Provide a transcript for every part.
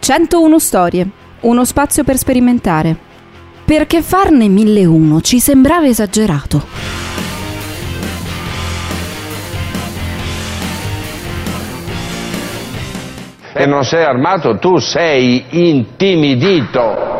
101 storie, uno spazio per sperimentare. Perché farne 1001 ci sembrava esagerato. E non sei armato, tu sei intimidito.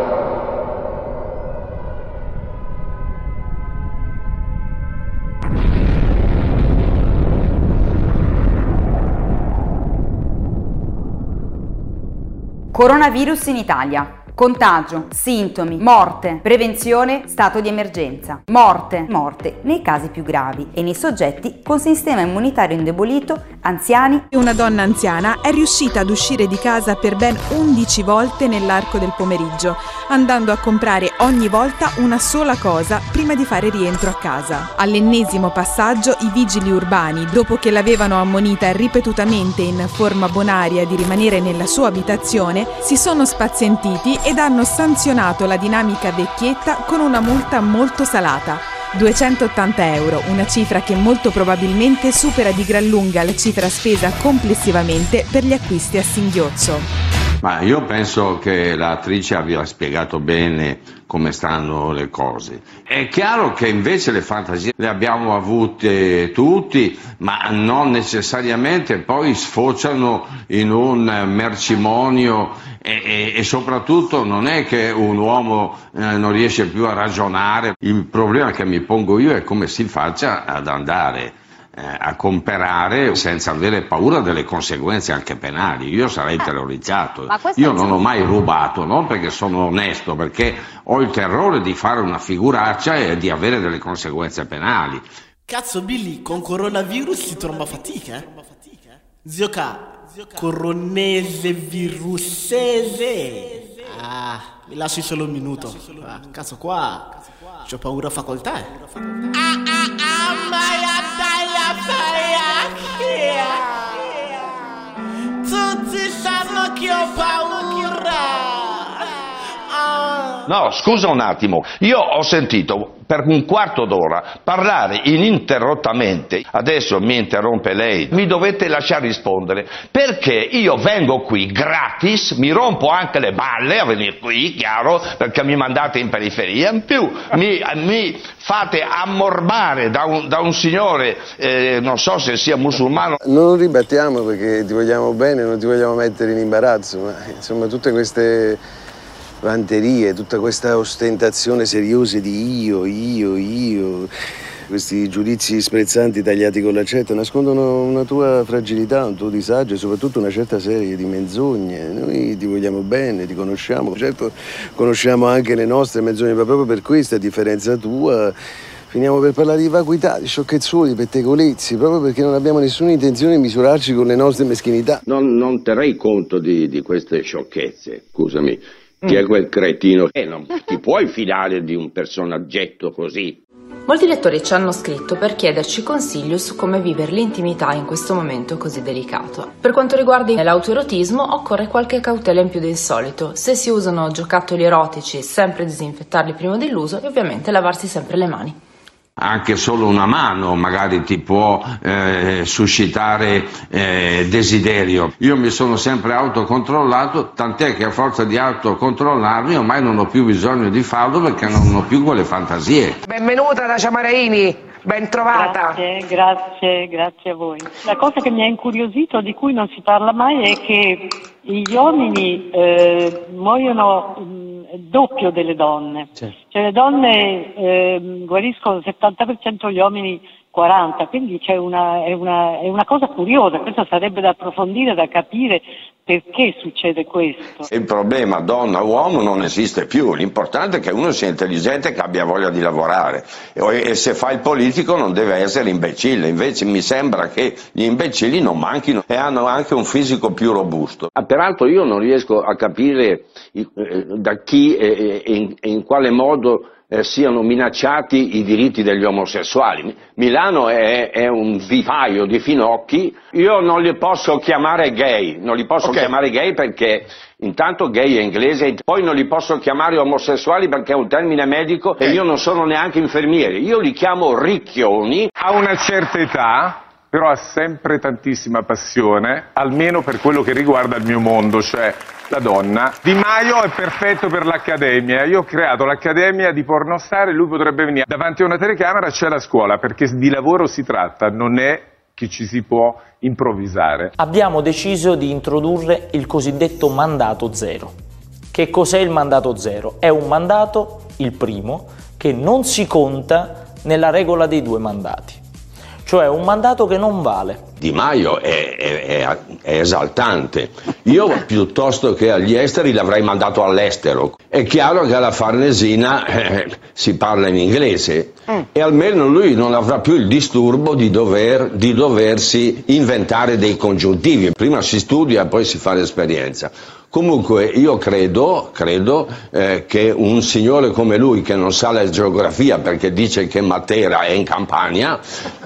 Coronavirus in Italia. Contagio, sintomi, morte, prevenzione, stato di emergenza. Morte, morte nei casi più gravi e nei soggetti con sistema immunitario indebolito, anziani. Una donna anziana è riuscita ad uscire di casa per ben 11 volte nell'arco del pomeriggio, andando a comprare ogni volta una sola cosa prima di fare rientro a casa. All'ennesimo passaggio i vigili urbani, dopo che l'avevano ammonita ripetutamente in forma bonaria di rimanere nella sua abitazione, si sono spazientiti ed hanno sanzionato la dinamica vecchietta con una multa molto salata. 280 euro, una cifra che molto probabilmente supera di gran lunga la cifra spesa complessivamente per gli acquisti a singhiozzo. Ma io penso che l'attrice abbia spiegato bene come stanno le cose. È chiaro che invece le fantasie le abbiamo avute tutti, ma non necessariamente poi sfociano in un mercimonio e, e, e soprattutto non è che un uomo eh, non riesce più a ragionare. Il problema che mi pongo io è come si faccia ad andare a comprare senza avere paura delle conseguenze anche penali. Io sarei eh, terrorizzato. Io non ho mai rubato, non perché sono onesto, perché ho il terrore di fare una figuraccia e di avere delle conseguenze penali. Cazzo Billy, con coronavirus si tromba fatica, eh? Zio K, coronese virussese. Ah, mi lasci solo un minuto. Ah, cazzo qua, c'ho paura facoltà, eh. Ah, ah, ah, tutti sanno che ho paura. No, scusa un attimo, io ho sentito per un quarto d'ora parlare ininterrottamente, adesso mi interrompe lei, mi dovete lasciare rispondere, perché io vengo qui gratis, mi rompo anche le balle a venire qui, chiaro, perché mi mandate in periferia, in più mi, mi fate ammorbare da un, da un signore, eh, non so se sia musulmano. Non ribattiamo perché ti vogliamo bene, non ti vogliamo mettere in imbarazzo, ma insomma tutte queste vanterie, tutta questa ostentazione seriosa di io, io, io, questi giudizi sprezzanti tagliati con l'accetta nascondono una tua fragilità, un tuo disagio e soprattutto una certa serie di menzogne. Noi ti vogliamo bene, ti conosciamo, certo conosciamo anche le nostre menzogne, ma proprio per questa, differenza tua, finiamo per parlare di vacuità, di sciocchezzuoli, di pettegolezzi, proprio perché non abbiamo nessuna intenzione di misurarci con le nostre meschinità. Non, non terrei conto di, di queste sciocchezze, scusami. Chi è quel cretino? E eh, non ti puoi fidare di un personaggetto così. Molti lettori ci hanno scritto per chiederci consigli su come vivere l'intimità in questo momento così delicato. Per quanto riguarda l'autoerotismo, occorre qualche cautela in più del solito. Se si usano giocattoli erotici, sempre disinfettarli prima dell'uso e ovviamente lavarsi sempre le mani anche solo una mano magari ti può eh, suscitare eh, desiderio. Io mi sono sempre autocontrollato, tant'è che a forza di autocontrollarmi ormai non ho più bisogno di farlo perché non ho più quelle fantasie. Benvenuta da Ciamaraini! Ben trovata. Grazie, grazie, grazie a voi. La cosa che mi ha incuriosito, di cui non si parla mai, è che gli uomini eh, muoiono doppio delle donne. Certo. Cioè le donne eh, guariscono il 70%, gli uomini 40, quindi una, è, una, è, una, cosa curiosa, questo sarebbe da approfondire, da capire perché succede questo. Il problema donna-uomo non esiste più, l'importante è che uno sia intelligente e che abbia voglia di lavorare e, e se fa il politico non deve essere imbecille, invece mi sembra che gli imbecilli non manchino e hanno anche un fisico più robusto. Ah, peraltro io non riesco a capire eh, da chi e in, in quale modo eh, siano minacciati i diritti degli omosessuali. Milano è, è, un vivaio di finocchi, io non li posso chiamare gay, non li posso okay. chiamare gay perché intanto gay è inglese, poi non li posso chiamare omosessuali perché è un termine medico okay. e io non sono neanche infermiere, io li chiamo ricchioni. A una certa età però ha sempre tantissima passione, almeno per quello che riguarda il mio mondo, cioè la donna. Di Maio è perfetto per l'accademia. Io ho creato l'accademia di pornostar e lui potrebbe venire davanti a una telecamera, c'è la scuola, perché di lavoro si tratta, non è che ci si può improvvisare. Abbiamo deciso di introdurre il cosiddetto mandato zero. Che cos'è il mandato zero? È un mandato, il primo, che non si conta nella regola dei due mandati cioè un mandato che non vale. Di Maio è, è, è, è, esaltante. Io piuttosto che agli esteri l'avrei mandato all'estero. È chiaro che alla Farnesina eh, si parla in inglese mm. e almeno lui non avrà più il disturbo di, dover, di doversi inventare dei congiuntivi. Prima si studia e poi si fa l'esperienza. Comunque io credo, credo eh, che un signore come lui che non sa la geografia perché dice che Matera è in Campania,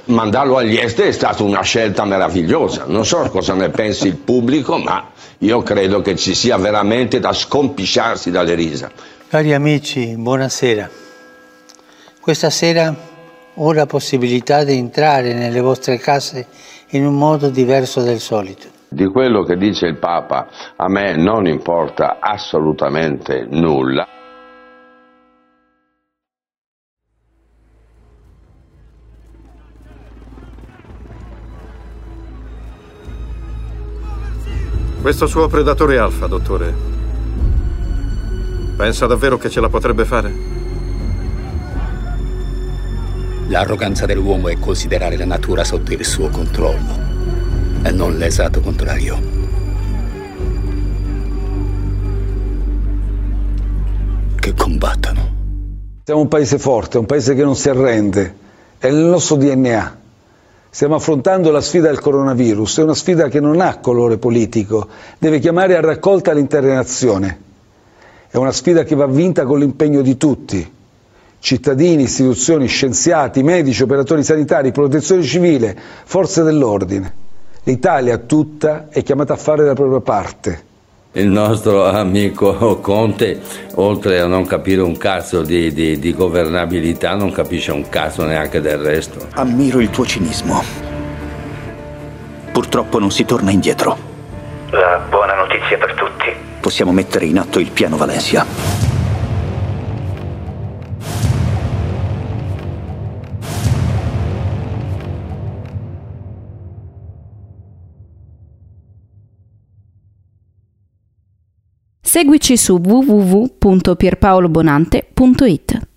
mandarlo agli esteri è stata una scelta meravigliosa. Non so cosa ne pensi il pubblico, ma io credo che ci sia veramente da scompisciarsi dalle risa. Cari amici, buonasera. Questa sera ho la possibilità di entrare nelle vostre case in un modo diverso del solito. Di quello che dice il Papa a me non importa assolutamente nulla. Questo suo predatore alfa, dottore, pensa davvero che ce la potrebbe fare? L'arroganza dell'uomo è considerare la natura sotto il suo controllo e non l'esatto contrario. Che combattano. Siamo un paese forte, un paese che non si arrende, è nel nostro DNA. Stiamo affrontando la sfida del coronavirus, è una sfida che non ha colore politico, deve chiamare a raccolta l'intera nazione. È una sfida che va vinta con l'impegno di tutti, cittadini, istituzioni, scienziati, medici, operatori sanitari, protezione civile, forze dell'ordine. L'Italia tutta è chiamata a fare la propria parte. Il nostro amico Conte, oltre a non capire un cazzo di, di, di governabilità, non capisce un cazzo neanche del resto. Ammiro il tuo cinismo. Purtroppo non si torna indietro. La buona notizia per tutti. Possiamo mettere in atto il piano Valencia. Seguici su www.pierpaolobonante.it.